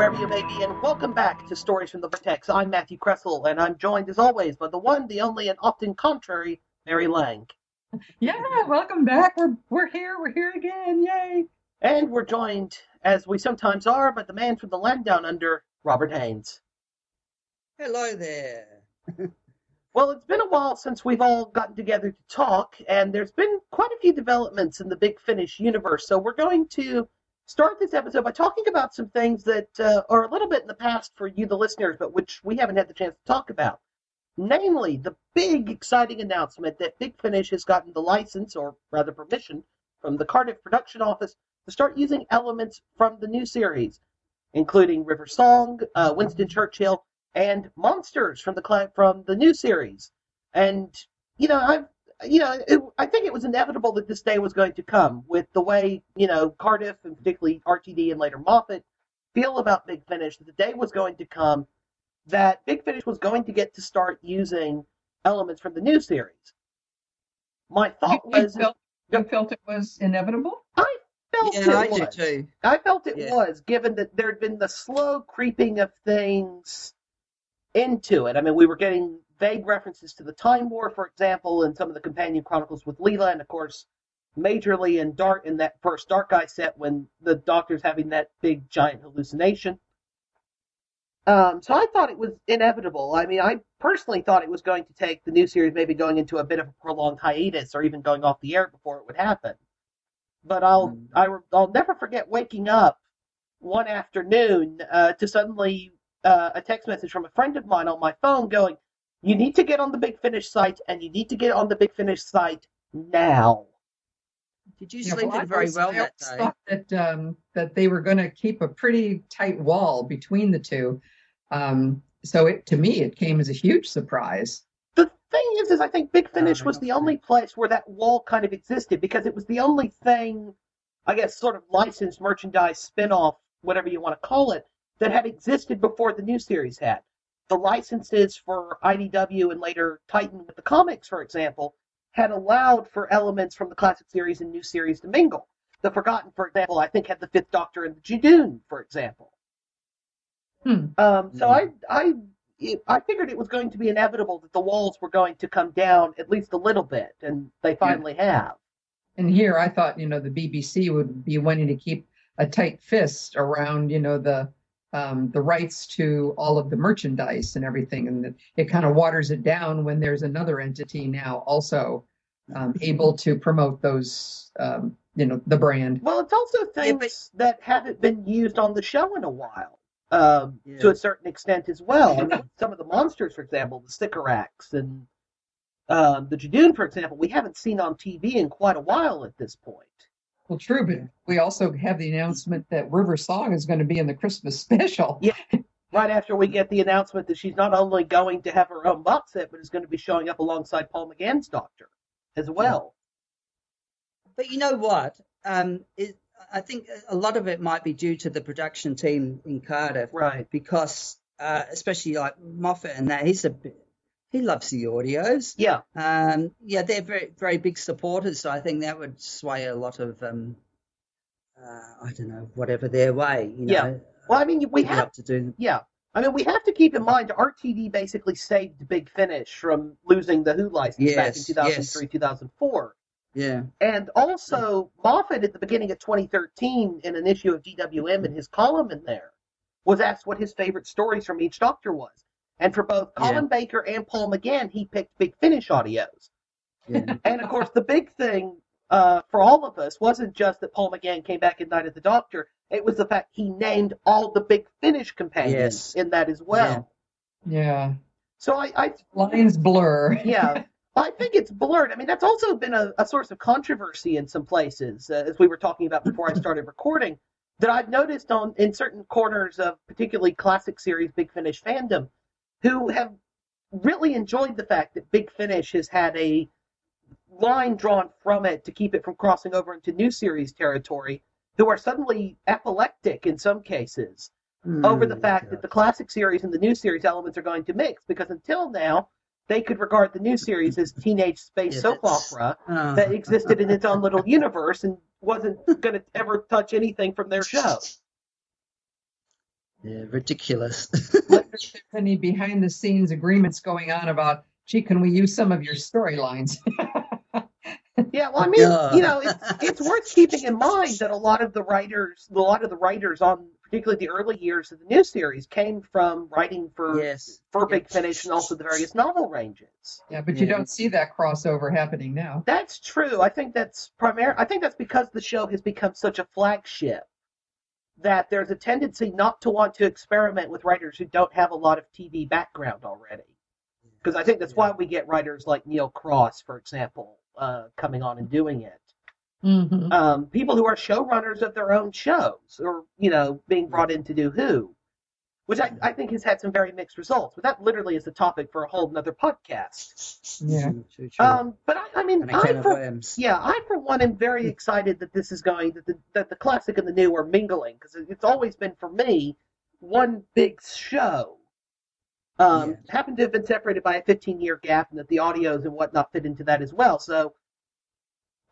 evening, wherever you may be, and welcome back to Stories from the Vortex. I'm Matthew Kressel, and I'm joined, as always, by the one, the only, and often contrary, Mary Lang. Yeah, welcome back. We're we're here. We're here again. Yay! And we're joined, as we sometimes are, by the man from the land down under, Robert Haynes. Hello there. Well, it's been a while since we've all gotten together to talk, and there's been quite a few developments in the Big Finish universe. So we're going to start this episode by talking about some things that uh, are a little bit in the past for you, the listeners, but which we haven't had the chance to talk about. Namely, the big, exciting announcement that Big Finish has gotten the license, or rather permission, from the Cardiff production office to start using elements from the new series, including River Song, uh, Winston Churchill, and monsters from the from the new series. And you know, I've you know, it, I think it was inevitable that this day was going to come with the way you know Cardiff and particularly RTD and later Moffat feel about Big Finish. That the day was going to come that Big Finish was going to get to start using elements from the new series. My thought you, you was, felt, you felt it was inevitable. I felt Yeah, it I was. do too. I felt it Yeah. was, given that there had been the slow creeping of things into it. I mean, we were getting vague references to the Time War, for example, in some of the companion chronicles with Leela, and of course, majorly in Dark in that first Dark Eye set when the Doctor's having that big giant hallucination. Um, so I thought it was inevitable. I mean, I personally thought it was going to take the new series maybe going into a bit of a prolonged hiatus or even going off the air before it would happen. But I'll Mm. I, I'll never forget waking up one afternoon uh, to suddenly uh, a text message from a friend of mine on my phone going, "You need to get on the Big Finish site, and you need to get on the Big Finish site now." Did you Yeah, sleep well, I in very always- well I that day? thought that um, that they were going to keep a pretty tight wall between the two. Um, so it to me it came as a huge surprise. The thing is, is I think Big Finish I was the think- only place where that wall kind of existed because it was the only thing, I guess, sort of licensed merchandise spin-off, whatever you want to call it, that had existed before the new series had. The licenses for IDW and later Titan with the comics, for example, had allowed for elements from the classic series and new series to mingle. The Forgotten, for example, I think had the Fifth Doctor and the Judoon, for example. Hmm. Um, so Mhm. I, I, it- I figured it was going to be inevitable that the walls were going to come down at least a little bit, and they finally have. And here I thought you know the BBC would be wanting to keep a tight fist around you know the um, the rights to all of the merchandise and everything, and it kind of waters it down when there's another entity now also um, able to promote those um, you know the brand. Well, it's also things but- that haven't been used on the show in a while, um, Yeah. to a certain extent as well. I mean, some of the monsters, for example, the Sycorax and um, the Judoon, for example, we haven't seen on TV in quite a while at this point. Well, true, but we also have the announcement that River Song is going to be in the Christmas special. Yeah. Right after we get the announcement that she's not only going to have her own box set, but is going to be showing up alongside Paul McGann's Doctor as well. But you know what? Um, it, I think a lot of it might be due to the production team in Cardiff Right. because, uh, especially like Moffat and that, he's a bit- he loves the audios. Yeah. Um, yeah, they're very very big supporters, so I think that would sway a lot of um, uh, I don't know whatever their way. You know, Yeah. Well, I mean, we have to do. Yeah. I mean, we have to keep in mind RTD basically saved Big Finish from losing the Who license back in Yes, 2003, 2004. Yeah, And also, Moffat at the beginning of 2013, in an issue of DWM in his column in there, was asked what his favorite stories from each Doctor was. And for both Yeah. Colin Baker and Paul McGann, he picked Big Finish audios. yeah. And of course, the big thing uh, for all of us wasn't just that Paul McGann came back in Night of the Doctor. It was the fact he named all the Big Finish companions Yes. in that as well. Yeah, So I, I lines blur. yeah, I think it's blurred. I mean, that's also been a, a source of controversy in some places, uh, as we were talking about before I started recording. That I've noticed on in certain corners of particularly classic series Big Finish fandom, who have really enjoyed the fact that Big Finish has had a line drawn from it to keep it from crossing over into new series territory, who are suddenly epileptic in some cases over the Mm, fact that the classic series and the new series elements are going to mix because until now they could regard the new series as teenage space Yeah, soap opera Oh. that existed in its own little universe and wasn't going to ever touch anything from their show. Yeah, ridiculous. Wonder if there's any behind the scenes agreements going on about, gee, can we use some of your storylines? Yeah, well, I mean, Yeah. you know, it's it's worth keeping in mind that a lot of the writers, a lot of the writers on particularly the early years of the new series came from writing for yes. for Big Yep. Finish and also the various novel ranges. yeah, but you Yeah. don't see that crossover happening now. That's true. I think that's primary. I think that's because the show has become such a flagship that there's a tendency not to want to experiment with writers who don't have a lot of TV background already. Because I think that's why we get writers like Neil Cross, for example, uh, coming on and doing it. hmm um, people who are showrunners of their own shows or you know being brought in to do who which I, I think has had some very mixed results but that literally is the topic for a whole nother podcast Yeah. True, true. um, but I, I mean and a can I for, yeah I for one am very excited that this is going that the, that the classic and the new are mingling because it's always been for me one big show um, Yeah. happened to have been separated by a 15 year gap and that the audios and whatnot fit into that as well so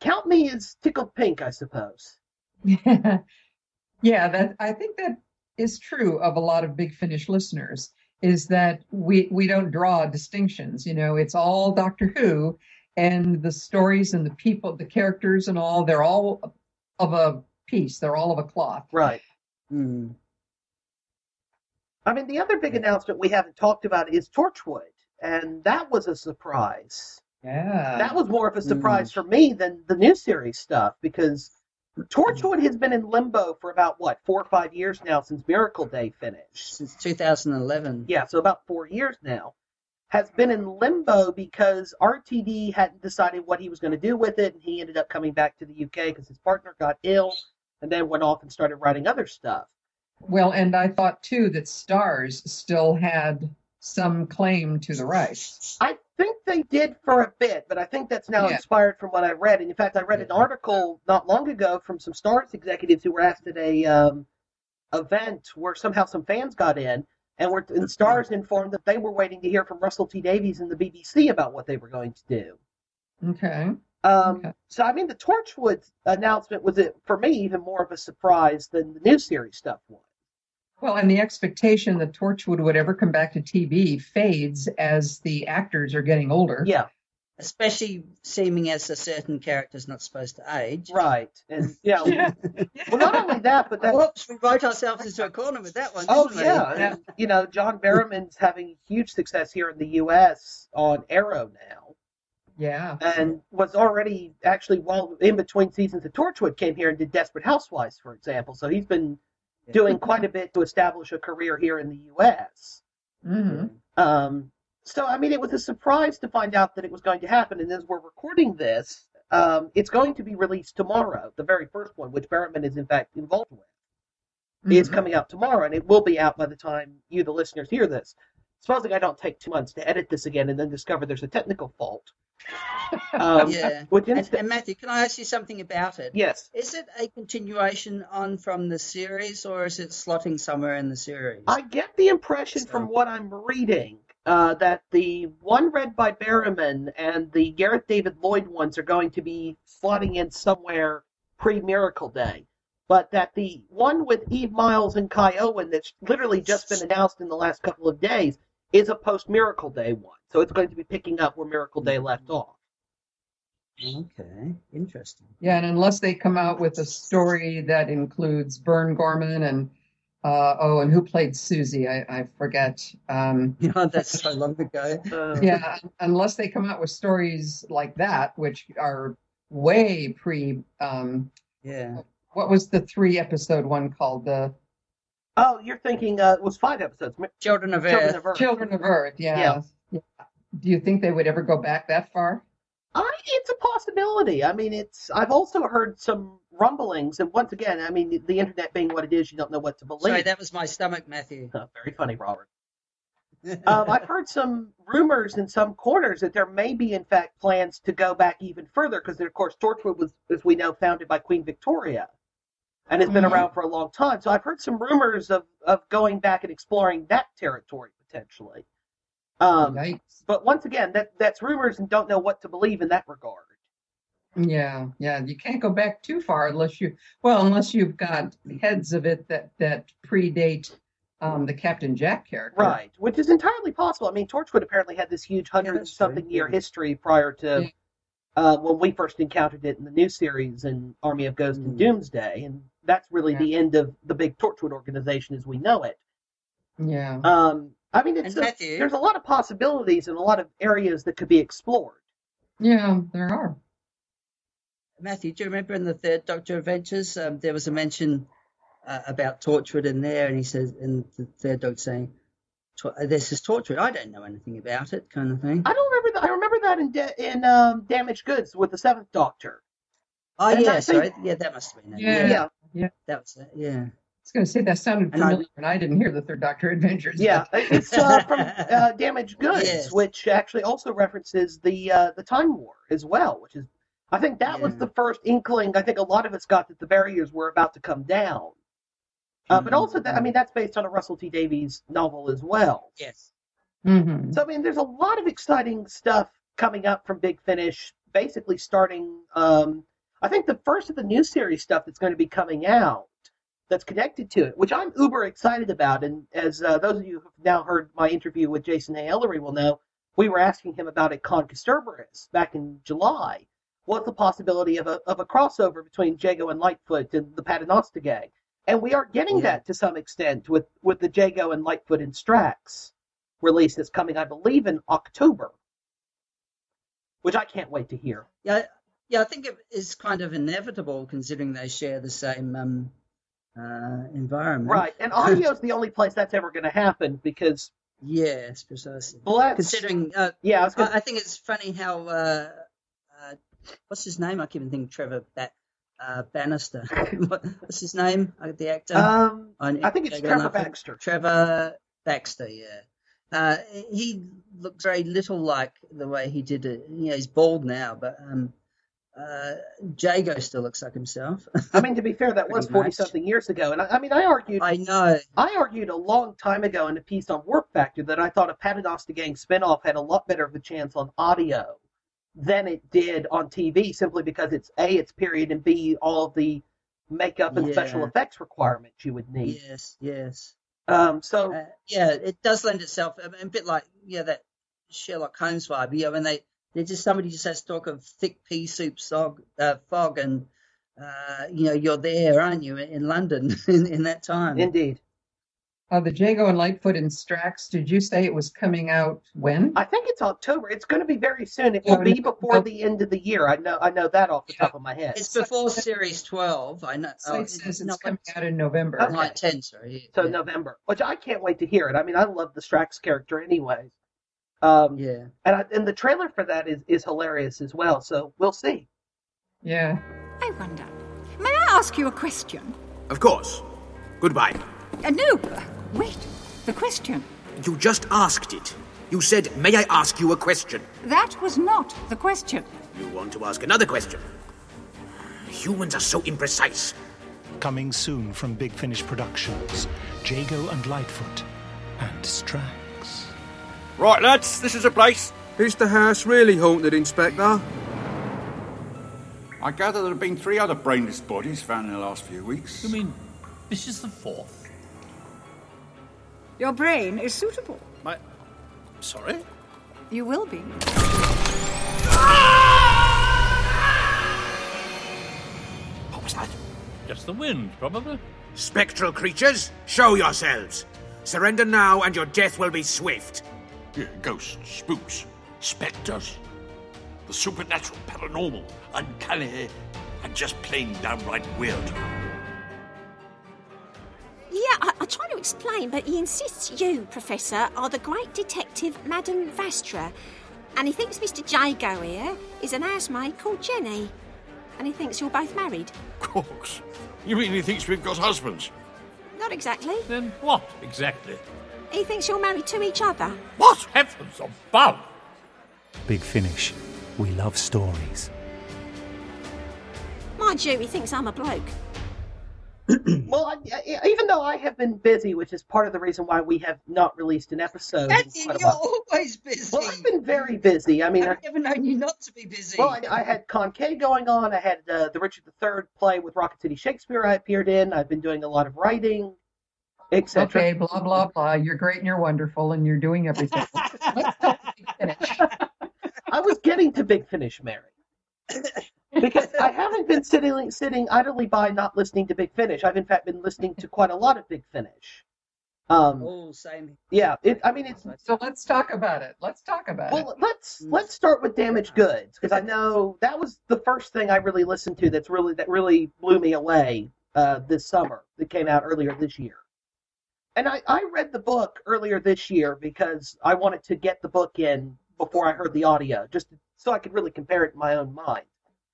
count me as tickled pink I suppose Yeah, yeah, that I think that is true of a lot of Big Finish listeners. Is that we we don't draw distinctions. You know, it's all Doctor Who, and the stories and the people, the characters and all, they're all of a piece. They're all of a cloth. right Mm. I mean, the other big announcement we haven't talked about is Torchwood, and that was a surprise. Yeah. That was more of a surprise for me than the new series stuff because Torchwood mm-hmm. has been in limbo for about what four or five years now since Miracle Day finished. Since 2011. Yeah, so about four years now. Has been in limbo because RTD hadn't decided what he was going to do with it, and he ended up coming back to the UK because his partner got ill, and then went off and started writing other stuff. well, and I thought too that Starz still had some claim to the rights. I think they did for a bit, but I think that's now Yeah. inspired from what I read. And in fact, I read an article not long ago from some Starz executives who were asked at a um, event where somehow some fans got in and were and Starz informed that they were waiting to hear from Russell T Davies and the BBC about what they were going to do. Okay. Um, Okay. So I mean, the Torchwood announcement was it for me even more of a surprise than the new series stuff was. Well, and the expectation that Torchwood would ever come back to TV fades as the actors are getting older. Yeah, Especially seeming as a certain character's not supposed to age. right. And yeah, Yeah. well, not only that, but that Whoops, we wrote ourselves into a corner with that one. Oh we? yeah, and, you know John Barrowman's having huge success here in the U.S. on Arrow now, Yeah. and was already actually while in between seasons of Torchwood came here and did Desperate Housewives, for example. So he's been doing quite a bit to establish a career here in the U.S. hmm Um, so I mean, it was a surprise to find out that it was going to happen, and as we're recording this, um, it's going to be released tomorrow. The very first one, which Barrowman is in fact involved with. is coming out tomorrow, and it will be out by the time you, the listeners, hear this. Supposing I don't take two months to edit this again and then discover there's a technical fault. Um, Yeah. And, and Matthew, can I ask you something about it? yes, Is it a continuation on from the series, or is it slotting somewhere in the series? I get the impression So- from what I'm reading uh, that the one read by Barrowman and the Gareth David Lloyd ones are going to be slotting in somewhere pre Miracle Day. But that the one with Eve Miles and Kai Owen that's literally just been announced in the last couple of days is a post Miracle Day one. So it's going to be picking up where Miracle Day left off. Okay, interesting. Yeah, and unless they come out with a story that includes Burn Gorman and uh, oh, and who played Susie? I, I forget. Um, Yeah, that's I love the guy. yeah, unless they come out with stories like that, which are way pre. Um, Yeah. what was the three episode one called? The Oh, you're thinking uh, it was five episodes. Children of Children Earth. of Earth. Children of Earth. Yeah. yeah. Do you think they would ever go back that far? I, it's a possibility. I mean, it's. I've also heard some rumblings, and once again, I mean, the internet being what it is, you don't know what to believe. Sorry, that was my stomach, Matthew. Oh, very funny, Robert. um, I've heard some rumors in some corners that there may be, in fact, plans to go back even further because, of course, Torchwood was, as we know, founded by Queen Victoria and it's been Mhm. around for a long time. So I've heard some rumors of, of going back and exploring that territory potentially. Um, Yikes. but once again, that that's rumors and don't know what to believe in that regard. Yeah, yeah. You can't go back too far unless you well, unless you've got heads of it that that predate um, the Captain Jack character. Right, which is entirely possible. I mean, Torchwood apparently had this huge hundred something year history prior to Yeah. uh, when we first encountered it in the new series in Army of Ghosts and Mm. Doomsday, and that's really Yeah. the end of the big Torchwood organization as we know it. Yeah. Um, I mean, it's a- there's a lot of possibilities and a lot of areas that could be explored. Yeah, there are. Matthew, do you remember in the third Doctor Adventures, um, there was a mention uh, about Torchwood in there, and he says, and the third Doctor saying, "Tor- uh, "This is Torchwood. I don't know anything about it," kind of thing. I don't remember that. I remember that in da- in um, Damaged Goods with the Seventh Doctor. Oh and I yeah, think- sorry, yeah, that must have been it. Yeah. Yeah, that was it. Yeah. I was going to say that sounded And I- familiar, and I, didn't hear the Third Doctor Adventures. yeah. It's uh, from uh, Damaged Goods, Yes. which actually also references the uh, the Time War as well, which is. I think that was the first inkling. I think a lot of us got that the barriers were about to come down. Uh, but also, that, I mean, that's based on a Russell T Davies novel as well. Yes. hmm So I mean, there's a lot of exciting stuff coming up from Big Finish. Basically, starting, um, I think the first of the new series stuff that's going to be coming out that's connected to it, which I'm uber excited about. And as uh, those of you who've now heard my interview with Jason Haigh-Ellery will know, we were asking him about it Con Kasterborous back in July. What's the possibility of a of a crossover between Jago and Lightfoot and the Paternoster gang? And we are getting Yeah. that to some extent with with the Jago and Lightfoot and Strax release that's coming, I believe, in October, which I can't wait to hear. Yeah, yeah, I think it is kind of inevitable considering they share the same um, uh, environment. Right, and audio is the only place that's ever going to happen because Yes, precisely. Bless. Considering, uh, yeah, I gonna, I think it's funny how uh, uh, what's his name? I keep thinking Trevor ba- uh, Bannister. What's his name? Uh, the actor. um, On- I think it's Trevor? Baxter. Trevor Baxter, yeah. Uh, he looks very little like the way he did it. You know, he's bald now, but um, uh, Jago still looks like himself. I mean, to be fair, that was forty much. something years ago, and I, I mean, I argued, I know. I argued a long time ago in a piece on Warp Factor that I thought a Paternoster Gang spinoff had a lot better of a chance on audio than it did on TV, simply because it's a its period and b all of the makeup and Yeah. special effects requirements you would need. Yes, yes. Um, so Uh, yeah, it does lend itself a, a bit like yeah that Sherlock Holmes vibe. Yeah, when they they just somebody just has to talk of thick pea soup sog, uh, fog, and uh, you know you're there, aren't you, in London in, in that time? indeed, Uh, the Jago and Lightfoot and Strax. Did you say it was coming out when? I think it's October. It's going to be very soon. It Yeah, will be before no. the end of the year. I know. I know that off the top of my head. It's before series twelve. I know. So oh, it says no, it's coming out in November. Okay. Night ten, sorry. So yeah. November, which I can't wait to hear it. I mean, I love the Strax character, anyways. Um, Yeah. and I, and the trailer for that is is hilarious as well. So we'll see. Yeah. I wonder. May I ask you a question? Of course. Goodbye. Uh, no. Wait. The question. You just asked it. You said, May I ask you a question? That was not the question. You want to ask another question? Humans are so imprecise. Coming soon from Big Finish Productions, Jago and Lightfoot, and Strax. Right, lads, this is a place. Is the house really haunted, Inspector? I gather there have been three other brainless bodies found in the last few weeks. You mean this is the fourth? Your brain is suitable. My. Sorry? You will be. What was that? Just the wind, probably. Spectral creatures, show yourselves. Surrender now, and your death will be swift. Ghosts, spooks, specters. The supernatural, paranormal, uncanny, and just plain downright weird. Yeah, I, I try to explain, but he insists you, Professor, are the great detective Madame Vastra. And he thinks Mr. Jago here is an housemaid called Jenny. And he thinks you're both married. Crooks. You mean he thinks we've got husbands? Not exactly. Then what exactly? He thinks you're married to each other. What? Heavens above! Big Finish. We love stories. Mind you, he thinks I'm a bloke. Well, I, I- even though I have been busy, which is part of the reason why we have not released an episode. in Matthew, quite a you're while. always busy. Well, I've been very busy. I mean, I, I've never known you not to be busy. well, I, I had Con K going on. I had uh, the Richard III play with Rocket City Shakespeare I appeared in. I've been doing a lot of writing. Etc. Okay, blah blah blah. You're great and you're wonderful and you're doing everything. Let's talk Big Finish. I was getting to Big Finish, Mary. because I haven't been sitting sitting idly by not listening to Big Finish. I've in fact been listening to quite a lot of Big Finish. Um, oh, same. Yeah, it, I mean it's. So let's talk about it. Let's talk about well, it. Well, let's let's start with Damaged Goods because I know that was the first thing I really listened to. That's really that really blew me away uh, this summer. That came out earlier this year. And I, I read the book earlier this year because I wanted to get the book in before I heard the audio, just so I could really compare it in my own mind.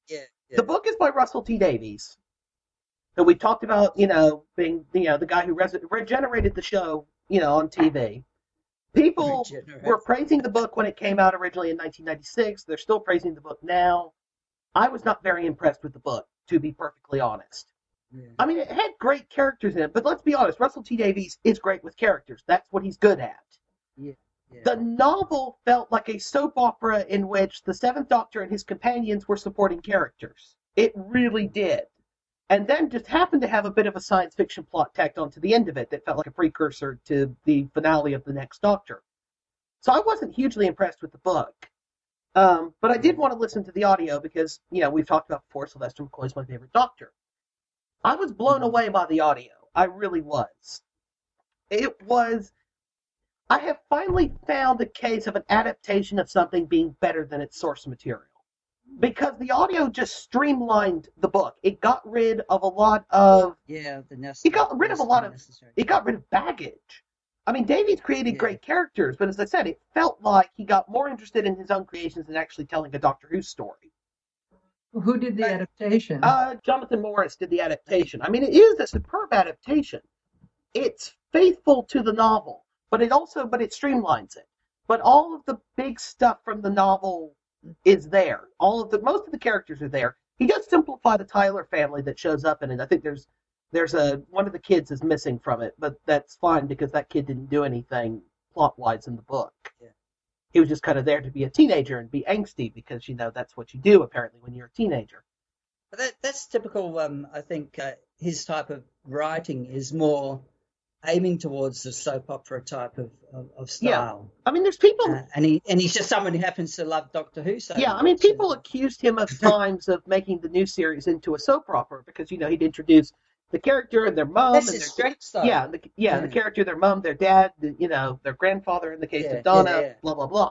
Yeah, yeah. The book is by Russell T Davies, who we talked about, you know, being you know the guy who res- regenerated the show, you know, on TV. People were praising the book when it came out originally in 1996. They're still praising the book now. I was not very impressed with the book, to be perfectly honest. Yeah. I mean, it had great characters in it, but let's be honest, Russell T Davies is great with characters. That's what he's good at. Yeah, yeah. The novel felt like a soap opera in which the Seventh Doctor and his companions were supporting characters. It really did. And then just happened to have a bit of a science fiction plot tacked onto the end of it that felt like a precursor to the finale of the next Doctor. So I wasn't hugely impressed with the book. Um, but I did want to listen to the audio because, you know, we've talked about before Sylvester McCoy's my favorite Doctor. I was blown mm-hmm. away by the audio. I really was. It was. I have finally found a case of an adaptation of something being better than its source material. Because the audio just streamlined the book. It got rid of a lot of. Yeah, the necessary. It got rid of a lot of. It got rid of baggage. I mean, Davies created Yeah. great characters, but as I said, it felt like he got more interested in his own creations than actually telling a Doctor Who story. Who did the adaptation? Uh, Jonathan Morris did the adaptation. I mean, it is a superb adaptation. It's faithful to the novel, but it also, but it streamlines it. But all of the big stuff from the novel is there. All of the, most of the characters are there. He does simplify the Tyler family that shows up in it. I think there's, there's a one of the kids is missing from it, but that's fine because that kid didn't do anything plot wise in the book. Yeah. He was just kind of there to be a teenager and be angsty because you know that's what you do apparently when you're a teenager. But that, that's typical. Um, I think uh, his type of writing is more aiming towards the soap opera type of, of, of style. I mean, there's people. Uh, and he and he's just someone who happens to love Doctor Who. So yeah, I mean, people accused him of times of making the new series into a soap opera because you know he'd introduce the character and their mom That's and his their strength, yeah, the, yeah, the character, their mom, their dad, the, you know, their grandfather in the case Yeah, of Donna, yeah, yeah. blah blah blah.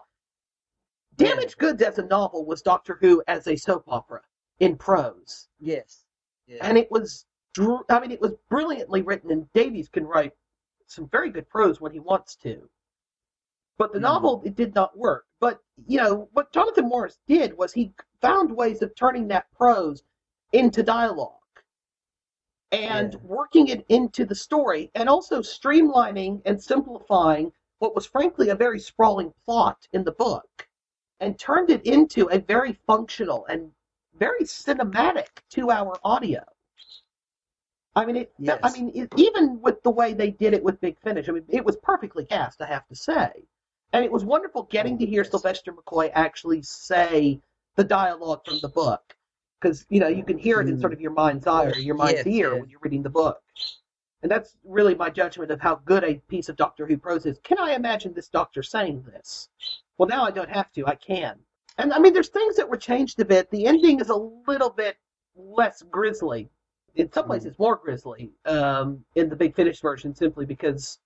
Damaged Goods as a novel was Doctor Who as a soap opera in prose, Yes. Yeah. and it was, I mean, it was brilliantly written, and Davies can write some very good prose when he wants to. But the Mhm. novel, it did not work. But, you know, what Jonathan Morris did was he found ways of turning that prose into dialogue and working it into the story and also streamlining and simplifying what was frankly a very sprawling plot in the book and turned it into a very functional and very cinematic two hour audio. I mean, it. Yes. I mean, it, even with the way they did it with Big Finish, I mean, it was perfectly cast, I have to say, and it was wonderful getting to hear Sylvester McCoy actually say the dialogue from the book, because you know you can hear it in sort of your mind's eye or your mind's Mm. Yes, ear yeah. when you're reading the book, and that's really my judgment of how good a piece of Doctor Who prose is. Can I imagine this Doctor saying this? Well, now I don't have to. I can. And I mean, there's things that were changed a bit. The ending is a little bit less grisly. In some ways, it's more grisly um, in the Big Finish version, simply because,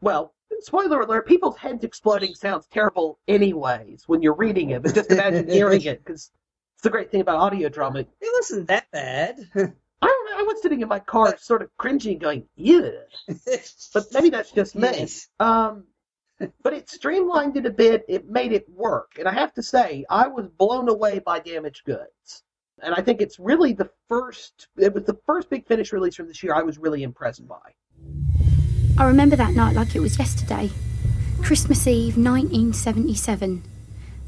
well, spoiler alert: people's heads exploding sounds terrible, anyways, when you're reading it. But just imagine hearing it, because it's the great thing about audio drama. It wasn't that bad. I don't know. I was sitting in my car, sort of cringing, going, "Yeah," but maybe that's just me. Yes. Um, but it streamlined it a bit. It made it work, and I have to say, I was blown away by Damaged Goods. And I think it's really the first. It was the first Big Finish release from this year. I was really impressed by. I remember that night like it was yesterday. Christmas Eve 1977.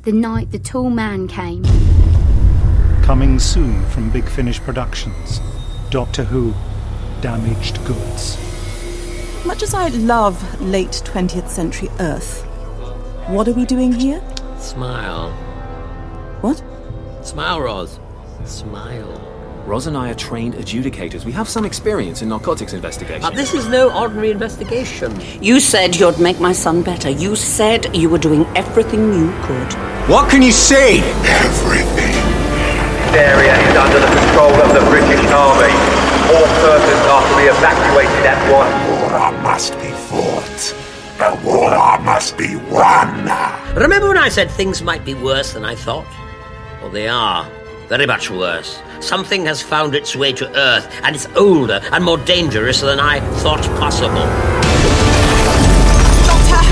The night the tall man came. Coming soon from Big Finish Productions. Doctor Who. Damaged Goods. Much as I love late 20th century Earth, what are we doing here? Smile. What? Smile, Roz. Smile. Roz and I are trained adjudicators. We have some experience in narcotics investigation. But this is no ordinary investigation. You said you'd make my son better. You said you were doing everything you could. What can you say? Everything. This area is under the control of the British Army. All persons are to be evacuated at once. War must be fought. The war must be won. Remember when I said things might be worse than I thought? Well, they are. Very much worse. Something has found its way to Earth, and it's older and more dangerous than I thought possible. Doctor!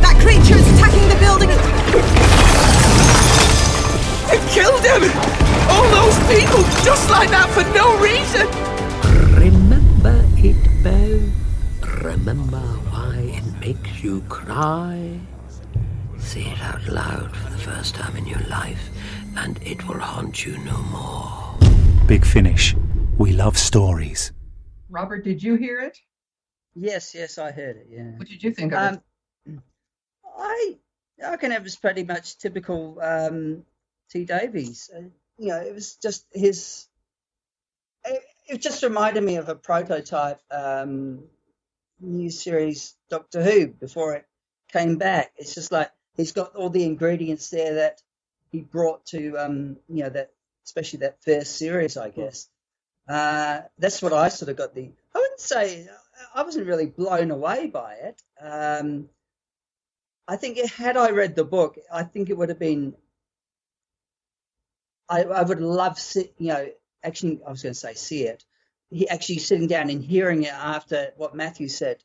That creature is attacking the building! It killed him! All those people, just like that, for no reason! Remember it, Beau. Remember why it makes you cry. Say it out loud for the first time in your life, and it will haunt you no more. Big Finish. We love stories. Robert, did you hear it? Yes, yes, I heard it. Yeah. What did you think of Um, it? I I reckon it was pretty much typical um, T Davies. You know, it was just his. It, it just reminded me of a prototype um, new series Doctor Who before it came back. It's just like he's got all the ingredients there that he brought to um, you know that especially that first series, I guess. Uh, that's what I sort of got the. I wouldn't say I wasn't really blown away by it. Um, I think it, had I read the book, I think it would have been. I, I would love sit, you know, actually, I was going to say see it. He actually sitting down and hearing it after what Matthew said.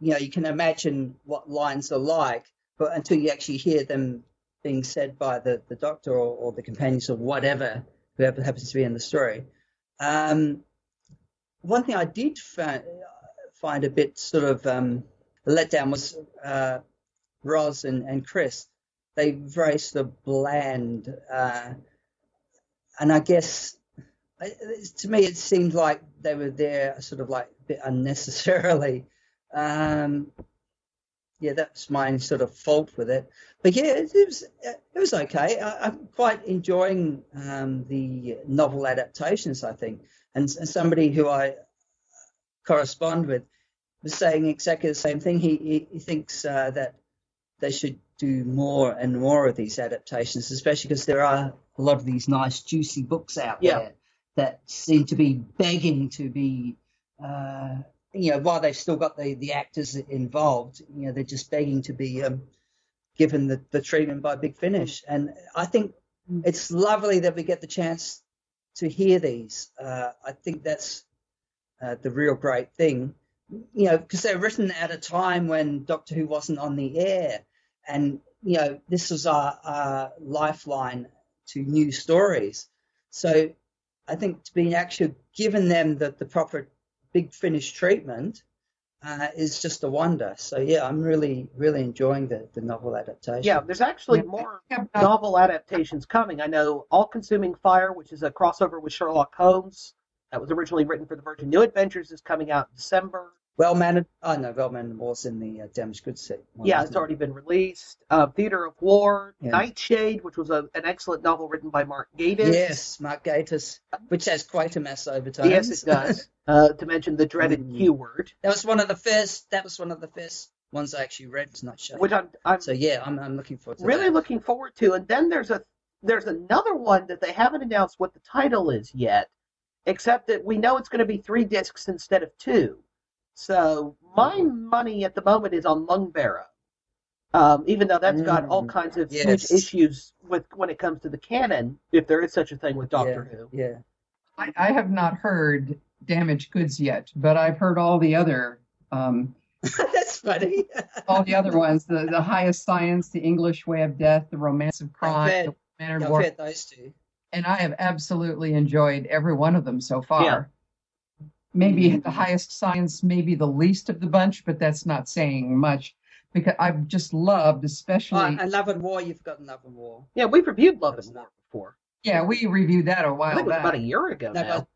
You know, you can imagine what lines are like, but until you actually hear them being said by the, the doctor or, or the companions or whatever, whoever happens to be in the story. Um, one thing I did find, find a bit sort of um, let down was uh, Roz and, and Chris. They very sort of bland, uh, and I guess to me it seemed like they were there sort of like a bit unnecessarily. Um, yeah, that's my sort of fault with it. But yeah, it, it was it was okay. I, I'm quite enjoying um, the novel adaptations. I think, and, and somebody who I correspond with was saying exactly the same thing. He he, he thinks uh, that they should do more and more of these adaptations, especially because there are a lot of these nice juicy books out Yeah. there that seem to be begging to be. Uh, you know, while they've still got the, the actors involved, you know, they're just begging to be um, given the, the treatment by Big Finish. And I think it's lovely that we get the chance to hear these. Uh, I think that's uh, the real great thing, you know, because they're written at a time when Doctor Who wasn't on the air. And, you know, this was our, our lifeline to new stories. So I think to be actually given them the, the proper Big Finish treatment uh, is just a wonder. So yeah, I'm really really enjoying the, the novel adaptation. Yeah, there's actually more novel adaptations coming. I know All Consuming Fire, which is a crossover with Sherlock Holmes, that was originally written for the Virgin New Adventures, is coming out in December. Well mannered. Oh no, well mannered was in the uh, damaged goods set. one, yeah, it's it? already been released. Uh, Theater of War, Yeah. Nightshade, which was a, an excellent novel written by Mark Gatiss. Yes, Mark Gatiss, which has Quatermass overtones. Yes, it does. uh, to mention the dreaded Mm. Q word. that was one of the first. That was one of the first ones I actually read. It's not shown. Which I'm, I'm so yeah, I'm, I'm looking forward to really that. looking forward to. And then there's a there's another one that they haven't announced what the title is yet, except that we know it's going to be three discs instead of two. So my money at the moment is on Lungbarrow, um, even though that's got all Mm, kinds of yes. huge issues with when it comes to the canon, if there is such a thing with Doctor Who. Yeah. I, I have not heard damaged goods yet, but I've heard all the other um, That's funny. all the other ones, the the highest science, the English way of death, the romance of crime, I've heard, the mannered I've war, those two. and I have absolutely enjoyed every one of them so far. Yeah. Maybe the highest science, maybe the least of the bunch, but that's not saying much because I've just loved, especially. Oh, and Love and War, you've got Love and War. Yeah, we've reviewed Love and War before. yeah, we reviewed that a while was back. about a year ago No, now. but,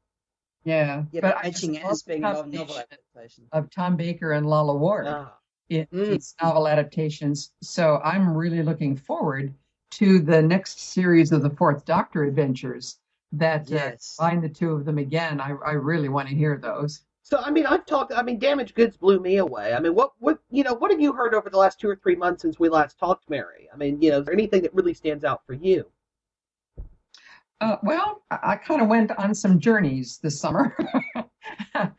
Yeah, yeah, but but I just it as being the a novel adaptation. of Tom Baker and Lalla Ward. Ah. in Mm. its novel adaptations. So I'm really looking forward to the next series of the Fourth Doctor adventures that Yes. uh, find the two of them again. I, I really want to hear those. So I mean, I've talked. I mean, Damaged Goods blew me away. I mean, what what you know, what have you heard over the last two or three months since we last talked, Mary? I mean, you know, is there anything that really stands out for you? Uh, well, I, I kind of went on some journeys this summer.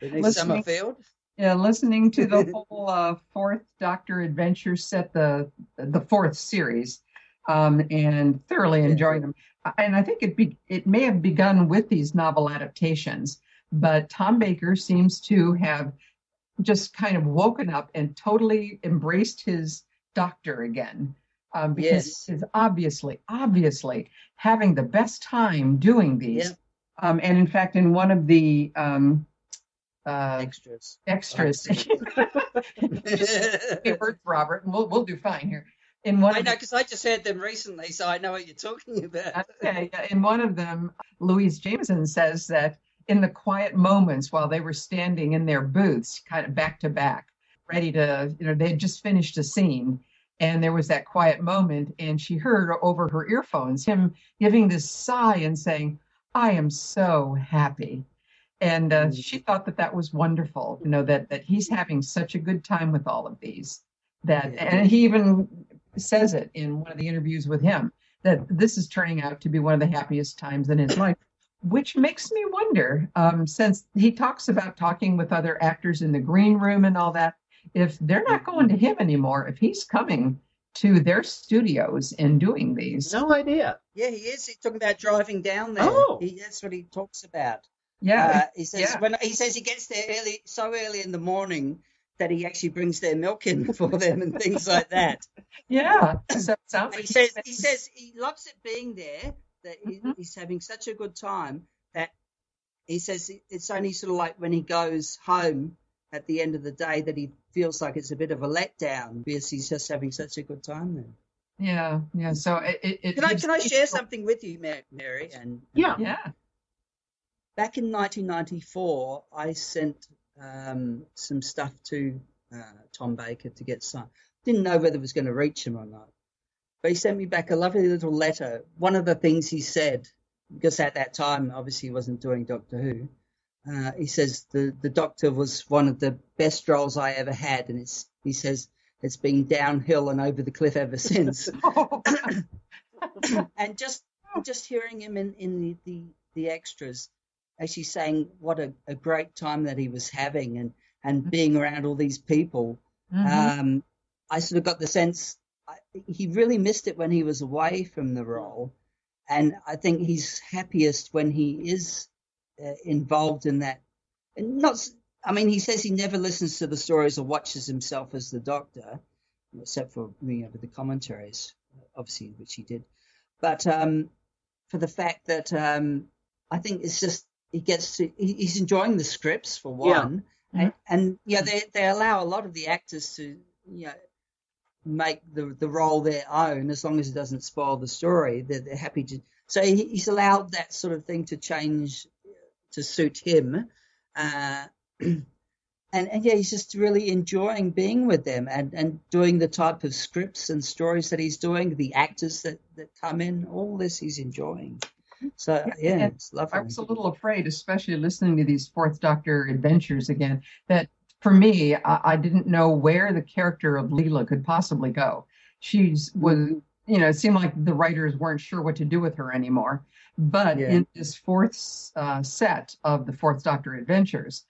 Listening- Summerfield. Yeah, listening to the whole uh, fourth Doctor Adventure set, the the fourth series, um, and thoroughly enjoying them. And I think it be, it may have begun with these novel adaptations, but Tom Baker seems to have just kind of woken up and totally embraced his Doctor again. Um, because Yes. he's obviously, obviously having the best time doing these. Um, and in fact, in one of the um, uh, extras, extras, it works, Robert, and we'll we'll do fine here. In one I know because I just heard them recently, so I know what you're talking about. Okay, yeah, in one of them, Louise Jameson says that in the quiet moments while they were standing in their booths, kind of back to back, ready to, you know, they had just finished a scene, and there was that quiet moment, and she heard over her earphones him giving this sigh and saying, "I am so happy." And uh, she thought that that was wonderful, you know, that that he's having such a good time with all of these. That, and he even says it in one of the interviews with him that this is turning out to be one of the happiest times in his life, which makes me wonder, um, since he talks about talking with other actors in the green room and all that, if they're not going to him anymore, if he's coming to their studios and doing these. No idea. Yeah, he is. He's talking about driving down there. Oh. He, that's what he talks about. Yeah, Uh, he says yeah. when he says he gets there early, so early in the morning that he actually brings their milk in for them and things like that. Yeah, so it sounds he says he says he loves it being there. That Mm-hmm. he's having such a good time that he says it's only sort of like when he goes home at the end of the day that he feels like it's a bit of a letdown because he's just having such a good time there. Yeah, yeah. So it, it, it Can I gives- can I share something with you, Ma- Mary? And Yeah. Yeah. back in 1994, I sent um, some stuff to uh, Tom Baker to get signed. Didn't know whether it was going to reach him or not. But he sent me back a lovely little letter. One of the things he said, because at that time, obviously, he wasn't doing Doctor Who. Uh, he says the, the Doctor was one of the best roles I ever had, and it's he says it's been downhill and over the cliff ever since. and just just hearing him in, in the, the, the extras actually saying what a, a great time that he was having and, and being around all these people, Mhm. um, I sort of got the sense I, he really missed it when he was away from the role. And I think he's happiest when he is uh, involved in that. And not, I mean, he says he never listens to the stories or watches himself as the doctor, except for you know, the commentaries, obviously, which he did. But um, for the fact that um, I think it's just he gets to he's enjoying the scripts for Yeah. one, and, and yeah, they they allow a lot of the actors to you know make the the role their own as long as it doesn't spoil the story. They're, they're happy to. So he, he's allowed that sort of thing to change to suit him. Uh, and, and yeah, he's just really enjoying being with them and, and doing the type of scripts and stories that he's doing, the actors that, that come in, all this he's enjoying. So yeah, and it's lovely. I was a little afraid, especially listening to these Fourth Doctor adventures again, that for me, I, I didn't know where the character of Leela could possibly go. She's was, you know, it seemed like the writers weren't sure what to do with her anymore. But Yeah. in this fourth uh, set of the Fourth Doctor adventures,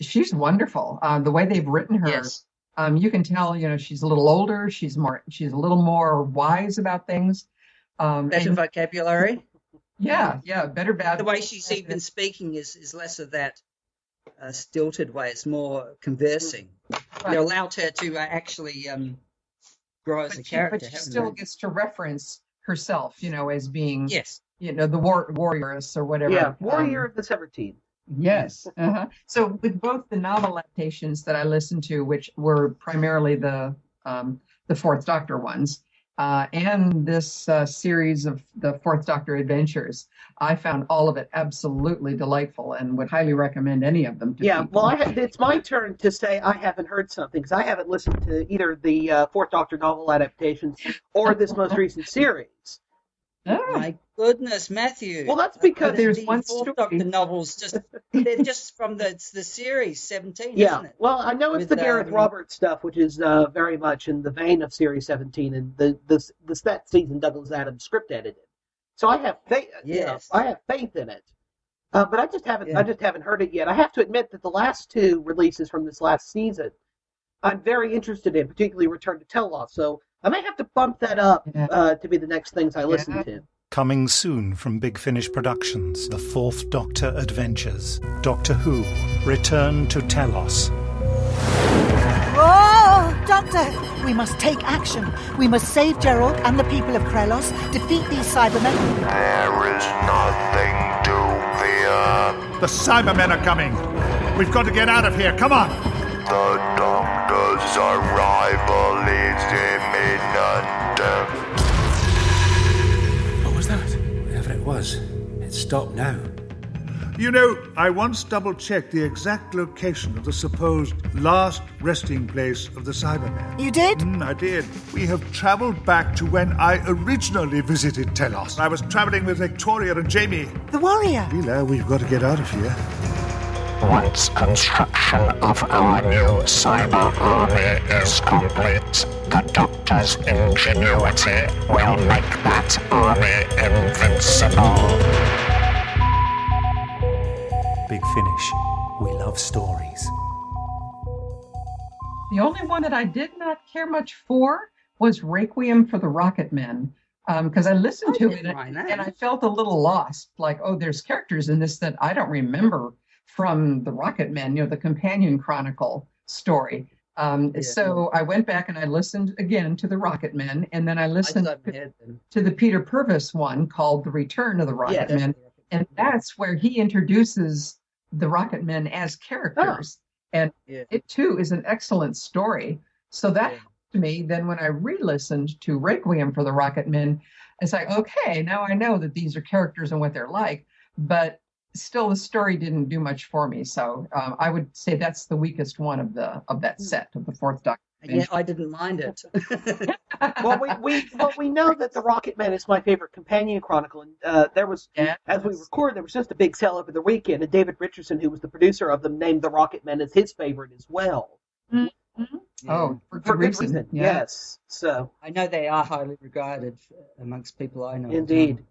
she's wonderful. Uh, the way they've written her, Yes. um, you can tell, you know, she's a little older. She's more, she's a little more wise about things. Um, Better vocabulary. Yeah, yeah, better bad. The way she's even speaking is, is less of that uh, stilted way. It's more conversing. Right. You allowed her to uh, actually um, grow as a but she, character. but she still they? gets to reference herself, you know, as being yes, you know, the war warrioress or whatever. Yeah, Warrior Um, of the Sevateem. yes. Uh-huh. So with both the novel adaptations that I listened to, which were primarily the um, the Fourth Doctor ones, uh, and this uh, series of the Fourth Doctor adventures, I found all of it absolutely delightful and would highly recommend any of them. To Yeah, people. well, I it's my turn to say I haven't heard something because I haven't listened to either the uh, Fourth Doctor novel adaptations or this most recent series. My goodness, Matthew. Well, that's because there's the one fourth story. Doctor novels just they're just from the the series seventeen, Yeah, isn't it? well, I know it's With, the Gareth um, Roberts stuff, which is uh, very much in the vein of Series 17 and the the the that season Douglas Adams script edited. So I have faith. you know, Yes. I have faith in it. Uh, but I just haven't. Yeah. I just haven't heard it yet. I have to admit that the last two releases from this last season, I'm very interested in, particularly Return to Telos. So I may have to bump that up uh, to be the next things I listen Yeah. to. Coming soon from Big Finish Productions, The Fourth Doctor Adventures, Doctor Who, Return to Telos. Oh, Doctor! We must take action. We must save Gerald and the people of Krelos, defeat these Cybermen. There is nothing to fear. The Cybermen are coming. We've got to get out of here. Come on. The Doctor's arrival is imminent. What was that? Whatever it was, it stopped now. You know, I once double checked the exact location of the supposed last resting place of the Cybermen. You did? Mm, I did. We have traveled back to when I originally visited Telos. I was traveling with Victoria and Jamie. The warrior. Leela, we've got to get out of here. Once construction of our new cyber army is complete, the Doctor's ingenuity will make that army invincible. Big Finish. We love stories. The only one that I did not care much for was Requiem for the Rocket Men. Um, because I listened to it and, and I felt a little lost. Like, oh, there's characters in this that I don't remember from the Rocket Men, you know, the companion chronicle story. Um, So I went back and I listened again to the Rocket Men, and then I listened I to, to the Peter Purves one called The Return of the Rocket Yeah. Men. And that's where he introduces the Rocket Men as characters. And Yeah. it too is an excellent story. So that helped me. Then when I re-listened to Requiem for the Rocket Men, it's like, okay, now I know that these are characters and what they're like. But still, the story didn't do much for me. So um, I would say that's the weakest one of the of that set of the fourth Doctor. Yeah, I didn't mind it. well, we, we well we know that the Rocket Man is my favorite companion chronicle, and uh, there was as we record, there was just a big sale over the weekend, and David Richardson, who was the producer of them, named the Rocket Man as his favorite as well. Oh, for good, For good reason. reason, Yeah. Yes. So I know they are highly regarded amongst people I know. Indeed.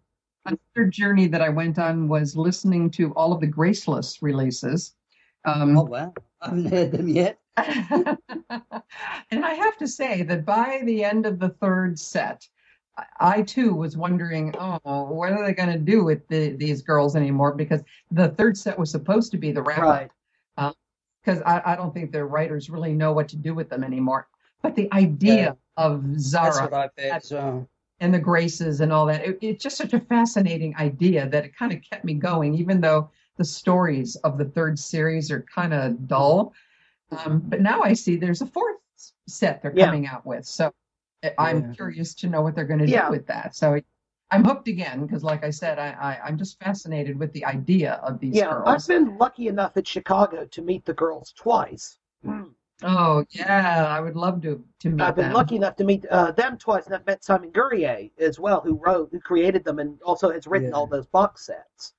Another journey that I went on was listening to all of the Graceless releases. Um, Oh wow, I haven't heard them yet. and I have to say that by the end of the third set, I- I too was wondering, oh, what are they going to do with the, these girls anymore? Because the third set was supposed to be the wrap Right. up. Because I, I don't think the writers really know what to do with them anymore. But the idea of Zara That's what I've heard as well. And the graces and all that. It, it's just such a fascinating idea that it kind of kept me going, even though the stories of the third series are kind of dull. Um, but now I see there's a fourth set they're Yeah. coming out with. So I- I'm Yeah. curious to know what they're going to Yeah. do with that. So I'm hooked again because, like I said, I, I, I'm just fascinated with the idea of these yeah, girls. I've been lucky enough at Chicago to meet the girls twice. Oh yeah, I would love to to meet I've been them. lucky enough to meet uh, them twice, and I've met Simon Guerrier as well, who wrote, who created them, and also has written all those box sets.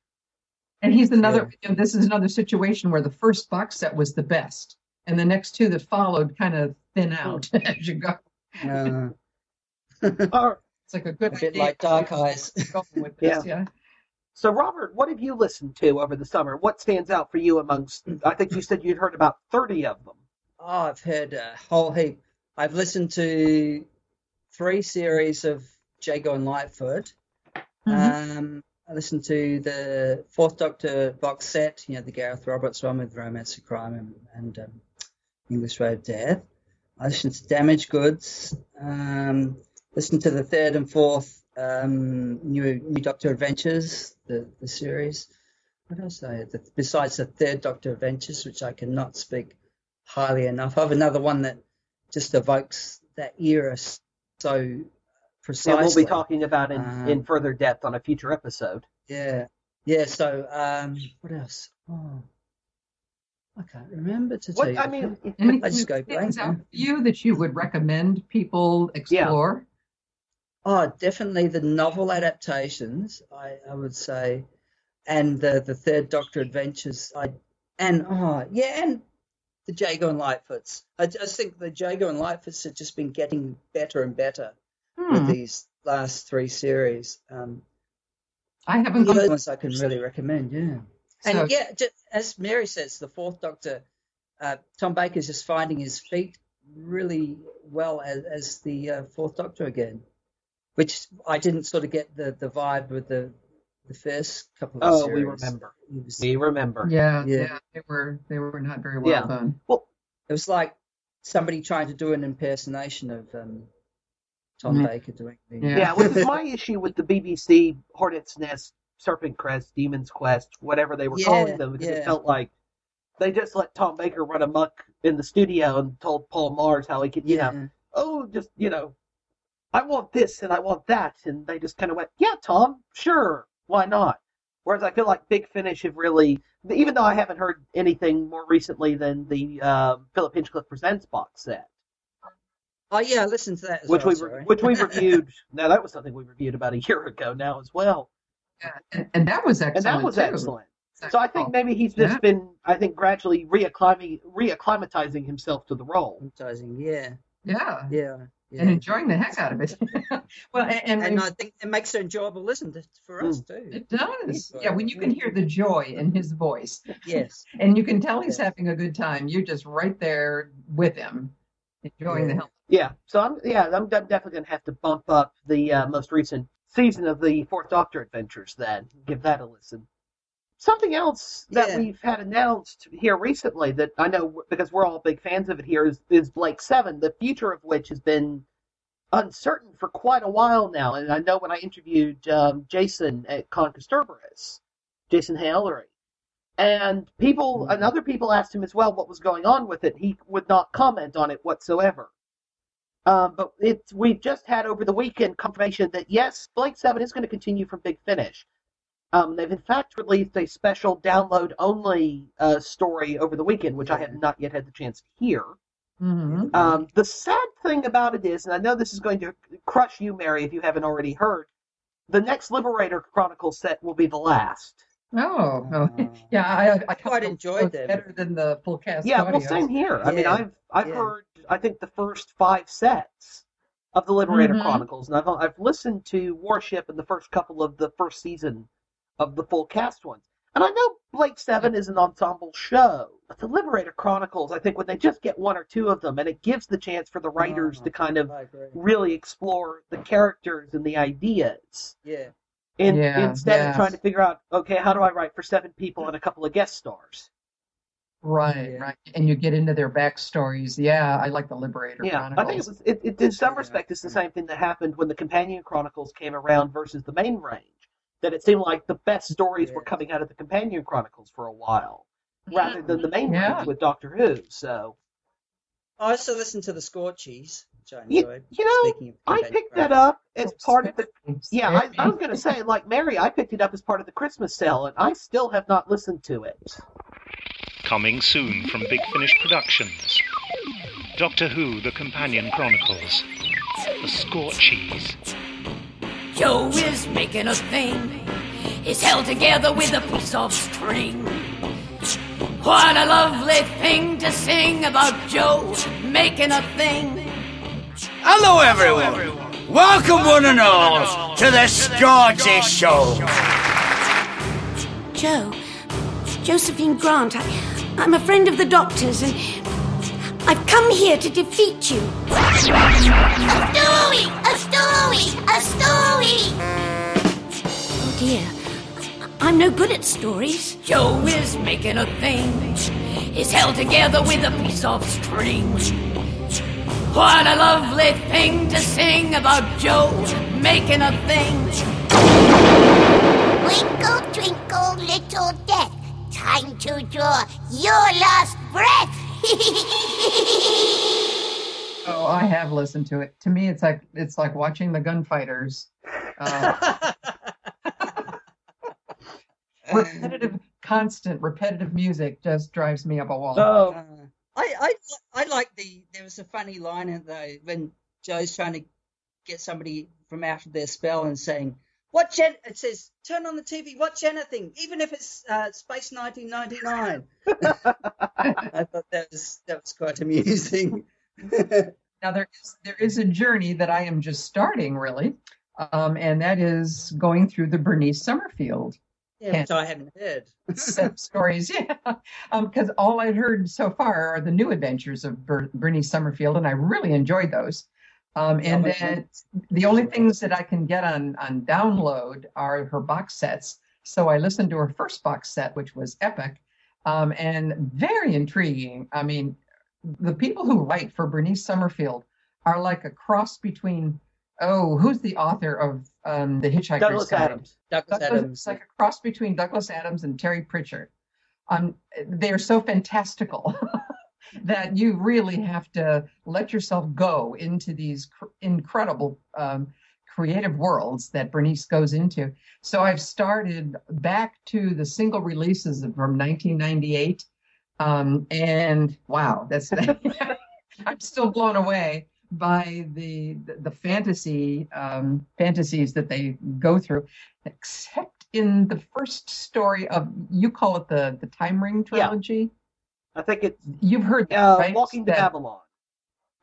And he's another. You know, this is another situation where the first box set was the best, and the next two that followed kind of thin out as you go. Uh, It's like a good a bit idea. like Dark Eyes. With this, Yeah. yeah. So, Robert, what have you listened to over the summer? What stands out for you amongst? I think you said you'd heard about thirty of them. Oh, I've heard a whole heap. I've listened to three series of Jago and Lightfoot. Um, I listened to the Fourth Doctor box set, you know, the Gareth Roberts one with Romance of Crime and, and um, English Way of Death. I listened to Damaged Goods. Um, listened to the third and fourth um, New New Doctor Adventures, the, the series. What else? I? The, besides the third Doctor Adventures, which I cannot speak highly enough of. Another one that just evokes that era so precisely. And we'll be talking about in, Um, in further depth on a future episode. Yeah, yeah. So, um, what else? Oh, I can't remember to What- tell you. I mean, the truth. Anything I just go that stands blank. out you that you would recommend people explore? Yeah. Oh, definitely the novel adaptations. I, I would say, and the the Third Doctor Adventures. I and oh yeah, and the Jago and Lightfoots. I just think the Jago and Lightfoots have just been getting better and better Hmm. with these last three series. Um, I haven't those ones I can really recommend. Yeah, So- and yeah, ju- as Mary says, the Fourth Doctor, uh, Tom Baker's just finding his feet really well as, as the uh, Fourth Doctor again, which I didn't sort of get the, the vibe with the the first couple of Oh, series. we remember. It was- We remember. Yeah, Yeah. yeah, they were they were not very well Yeah. done. Well, It was like somebody trying to do an impersonation of um, Tom Yeah. Baker doing the. Yeah, which is my issue with the BBC Hornet's Nest, Serpent Crest, Demon's Quest, whatever they were Yeah, calling them, because it yeah. felt like they just let Tom Baker run amok in the studio and told Paul Magrs how he could, you know, oh, just, you know, I want this and I want that. And they just kind of went, yeah, Tom, sure, why not? Whereas I feel like Big Finish have really, even though I haven't heard anything more recently than the uh, Philip Hinchcliffe Presents box set, Oh yeah, listen to that as which well. we sorry. which we reviewed. now that was something we reviewed about a year ago now as well, And, and that was excellent. and that was too. excellent. So I think maybe he's just Yeah. been, I think, gradually reacclimating, reacclimatizing himself to the role. Advertising, yeah, Yeah. yeah, yeah. And enjoying the heck out of it. well, and, and, and I think it makes it enjoyable listen to, for us too. it does. Yeah, when you can hear the joy in his voice. Yes. and you can tell he's having a good time. You're just right there with him, enjoying the hell. Yeah, so I'm yeah I'm, I'm definitely gonna have to bump up the uh, most recent season of the Fourth Doctor Adventures. Then give that a listen. Something else that Yeah. we've had announced here recently that I know because we're all big fans of it here is, is Blake's Seven, the future of which has been uncertain for quite a while now. And I know when I interviewed um, Jason at Con Kasterborous, Jason Haigh-Ellery, and people and other people asked him as well what was going on with it. He would not comment on it whatsoever. Um, but it's we've just had over the weekend confirmation that yes, Blake's Seven is going to continue from Big Finish. Um, they've in fact released a special download only uh, story over the weekend, which I have not yet had the chance to hear. Mm-hmm. Um, the sad thing about it is, and I know this is going to crush you, Mary, if you haven't already heard, the next Liberator Chronicles set will be the last. Oh, oh. yeah, I, I quite enjoyed them. Better than the full cast. Yeah, well, same here. I mean, I've I've yeah. heard I think the first five sets of the Liberator Mhm. Chronicles, and I've I've listened to Warship and the first couple of the first season of the full cast ones. And I know Blake's Seven is an ensemble show, but the Liberator Chronicles, I think when they just get one or two of them, and it gives the chance for the writers to kind of really explore the characters and the ideas. Yeah. In, Yeah, instead yeah. of trying to figure out, okay, how do I write for seven people and a couple of guest stars? Right, right. And you get into their backstories. Yeah, I like the Liberator Yeah, Chronicles. I think it was. It, it, in some respect, it's the same thing that happened when the Companion Chronicles came around versus the main range. That it seemed like the best stories were coming out of the Companion Chronicles for a while, mm-hmm. rather than the main Yeah. range with Doctor Who. So I also listened to the Scorchies, which I you, enjoyed. you know, I picked that up as part of the. Yeah, I, I was going to say, like Mary, I picked it up as part of the Christmas sale, and I still have not listened to it. Coming soon from Big Finish Productions. Doctor Who The Companion Chronicles. The Scorchies. Jo is making a thing. Is held together with a piece of string. What a lovely thing to sing about Jo making a thing. Hello, everyone. Welcome, one and all, to the Scorchy Show. Jo, Josephine Grant, I, I'm a friend of the doctor's and I've come here to defeat you. A story! A story! A story! Oh dear, I'm no good at stories. Jo is making a thing. Is held together with a piece of string. What a lovely thing to sing about Jo making a thing. Twinkle, twinkle, little death. Time to draw your last breath. Oh, I have listened to it. To me, it's like it's like watching the gunfighters. Uh, repetitive, constant, repetitive music just drives me up a wall. Oh, I, I I like the there was a funny line in though when Jo's trying to get somebody from out of their spell and saying, "Watch it." It says, "Turn on the TV, watch anything, even if it's uh, Space 1999." I thought that was that was quite amusing. Now there is there is a journey that I am just starting really, um, and that is going through the Bernice Summerfield Yeah, which I hadn't heard. set stories. Yeah, because all I'd heard so far are the new adventures of Ber- Bernice Summerfield, and I really enjoyed those. Um, and Yeah, then the only things that I can get on on download are her box sets. So I listened to her first box set, which was epic, um, and very intriguing. I mean, the people who write for Bernice Summerfield are like a cross between oh, who's the author of um, the Hitchhiker's Douglas Guide? Adams. Douglas Adams. It's like a cross between Douglas Adams and Terry Pratchett. Um, they are so fantastical that you really have to let yourself go into these cr- incredible um, creative worlds that Bernice goes into. So I've started back to the single releases from 1998, um, and wow, that's I'm still blown away by the the, the fantasy um, fantasies that they go through, except in the first story of you call it the the Time Ring trilogy. Yeah. I think it's You've heard that, uh, right? Walking to That- Babylon.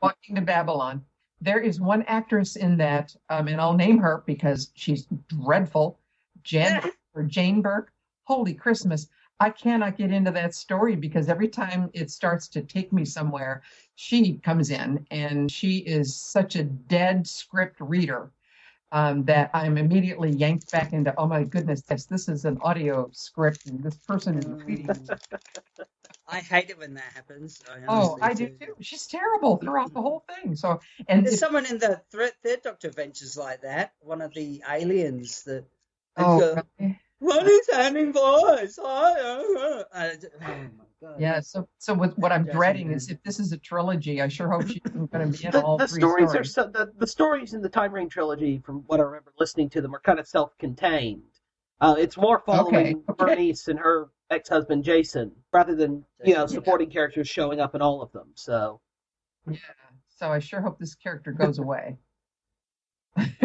Walking to Babylon. There is one actress in that, um, and I'll name her because she's dreadful. Jen or Jane Burke. Holy Christmas. I cannot get into that story because every time it starts to take me somewhere, she comes in and she is such a dead script reader um, that I'm immediately yanked back into, oh my goodness, yes, this is an audio script and this person is reading. I hate it when that happens. I Oh, I do too. She's terrible throughout the whole thing. So, and There's if- someone in the third, third Doctor Adventures like that. One of the aliens that. Oh, what is happening, boys? Oh, my God. Yeah, so so what, what I'm Doesn't dreading is if this is a trilogy, I sure hope she's going to be in The, all the three stories, stories. are so the, the stories in the Time Ring trilogy, from what I remember listening to them, are kind of self-contained. Uh, it's more following Bernice and her ex-husband Jason, rather than you know supporting characters showing up in all of them. So Yeah, so I sure hope this character goes away.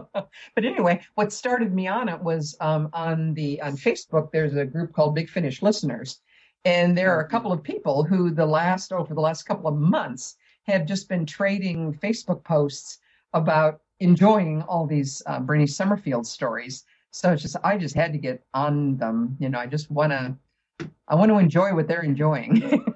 but anyway, what started me on it was um, on the on Facebook. There's a group called Big Finish Listeners, and there are a couple of people who the last over the last couple of months have just been trading Facebook posts about enjoying all these uh, Bernice Summerfield stories. So it's just I just had to get on them. You know, I just want to I want to enjoy what they're enjoying.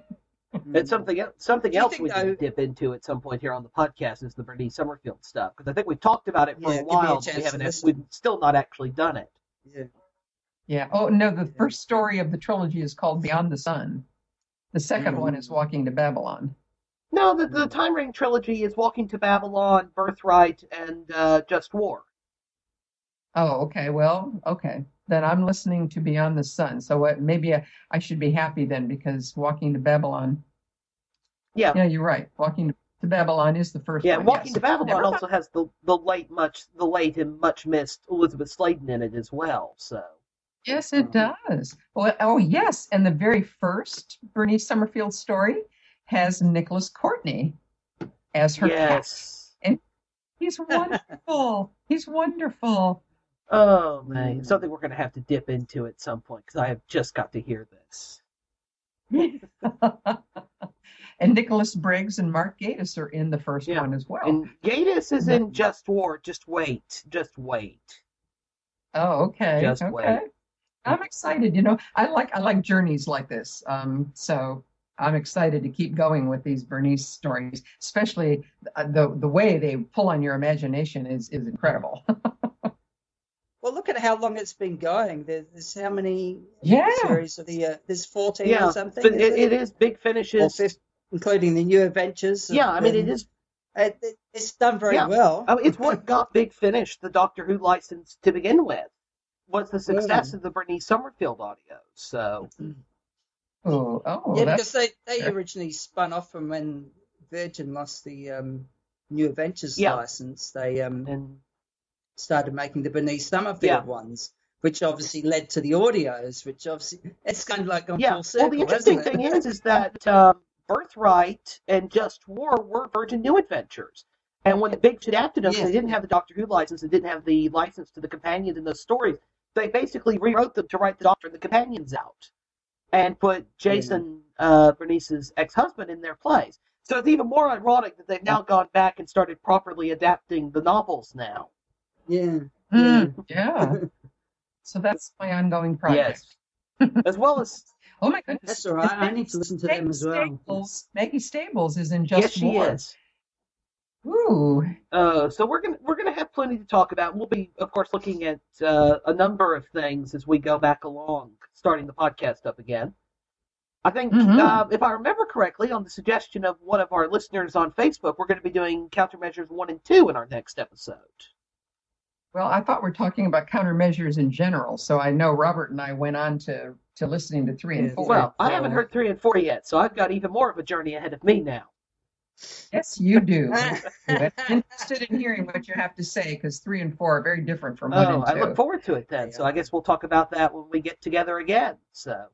it's something something else we can though- dip into at some point here on the podcast is the Bernice Summerfield stuff because I think we've talked about it for Yeah, a give me a while, we haven't listen. we've still not actually done it. Yeah. Yeah. Oh no, the first story of the trilogy is called Beyond the Sun. The 2nd one is Walking to Babylon. No, the the Time Ring trilogy is Walking to Babylon, Birthright, and uh, Just War. Oh, okay. Well, okay. Then I'm listening to Beyond the Sun. So what, maybe I, I should be happy then because Walking to Babylon. Yeah. Yeah, you're right. Walking to Babylon is the first Yeah, one. Walking yes. to Babylon Never also has the the late much the late and much missed Elizabeth Sladen in it as well. So Yes, it um, does. Well, oh, yes. And the very first Bernice Summerfield story has Nicholas Courtney as her yes, cat. And he's wonderful. he's wonderful. oh man, mm. something we're gonna have to dip into at some point because I have just got to hear this. and Nicholas Briggs and Mark Gatiss are in the first one as well. And Gatiss is in Just War. Just wait, just wait. Oh, okay. Just okay. wait. I'm excited. You know, I like I like journeys like this. Um, so I'm excited to keep going with these Bernice stories, especially uh, the the way they pull on your imagination is is incredible. Well, look at how long it's been going. There's, there's how many Yeah. series of the uh, there's 14 Yeah, or something. but it, isn't it is big Or finishes. Fif- including the new adventures. Yeah, I mean it is. It, it, it's done very yeah. well. I mean, it's what got Big Finish the Doctor Who license to begin with. Was the success of the Bernice Summerfield audio. So oh, oh, yeah, that's- because they, they originally spun off from when Virgin lost the um, New Adventures Yeah. license. They um, and started making the Bernice Summerfield Yeah. ones, which obviously led to the audios, which obviously it's kind of like gone yeah. full circle. Well, the interesting thing is, is that um, Birthright and Just War were Virgin New Adventures, And when the big shit after them, Yeah. they didn't have the Doctor Who license and didn't have the license to the companions in those stories. They basically rewrote them to write the Doctor and the companions out, and put Jason uh, Bernice's ex-husband in their place. So it's even more ironic that they've now gone back and started properly adapting the novels now. Yeah. Mm, yeah. so that's my ongoing project. Yes. as well as Oh my goodness. That's all right. I need to listen to them as well. Stables, Maggie Stables is in Just yes, she War. is. Ooh. Uh, so we're gonna we're gonna have plenty to talk about. We'll be, of course, looking at uh, a number of things as we go back along, starting the podcast up again. I think, Mhm. uh, if I remember correctly, on the suggestion of one of our listeners on Facebook, we're going to be doing countermeasures one and two in our next episode. Well, I thought we're talking about countermeasures in general, so I know Robert and I went on to to listening to three and four. Well, I haven't heard three and four yet, so I've got even more of a journey ahead of me now. Yes, you do. I'm interested in hearing what you have to say because three and four are very different from one Oh, and I look forward to it then. So I guess we'll talk about that when we get together again. So,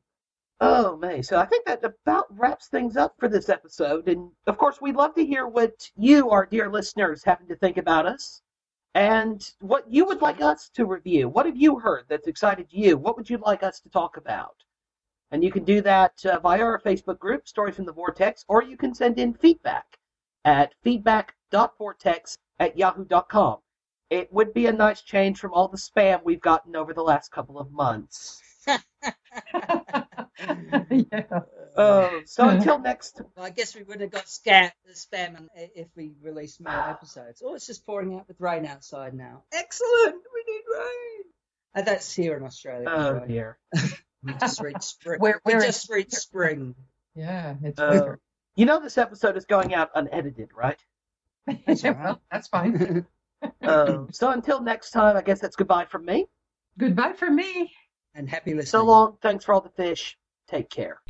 oh May. so I think that about wraps things up for this episode. And of course, we'd love to hear what you, our dear listeners, happen to think about us, and what you would like us to review. What have you heard that's excited you? What would you like us to talk about? And you can do that uh, via our Facebook group, Stories from the Vortex, or you can send in feedback at feedback.vortex at yahoo.com. It would be a nice change from all the spam we've gotten over the last couple of months. Uh, so until next, Well, I guess we would have got scat, spam if we released more episodes. Oh, it's just pouring out with rain outside now. Excellent! We need rain! And that's here in Australia. oh way. dear. We just reached spring. Where- we where just reached spring. Yeah, it's Uh, you know this episode is going out unedited, right? That's all right. well, that's fine. Um, so until next time, I guess that's goodbye from me. Goodbye from me. And happy listening. So long. Thanks for all the fish. Take care.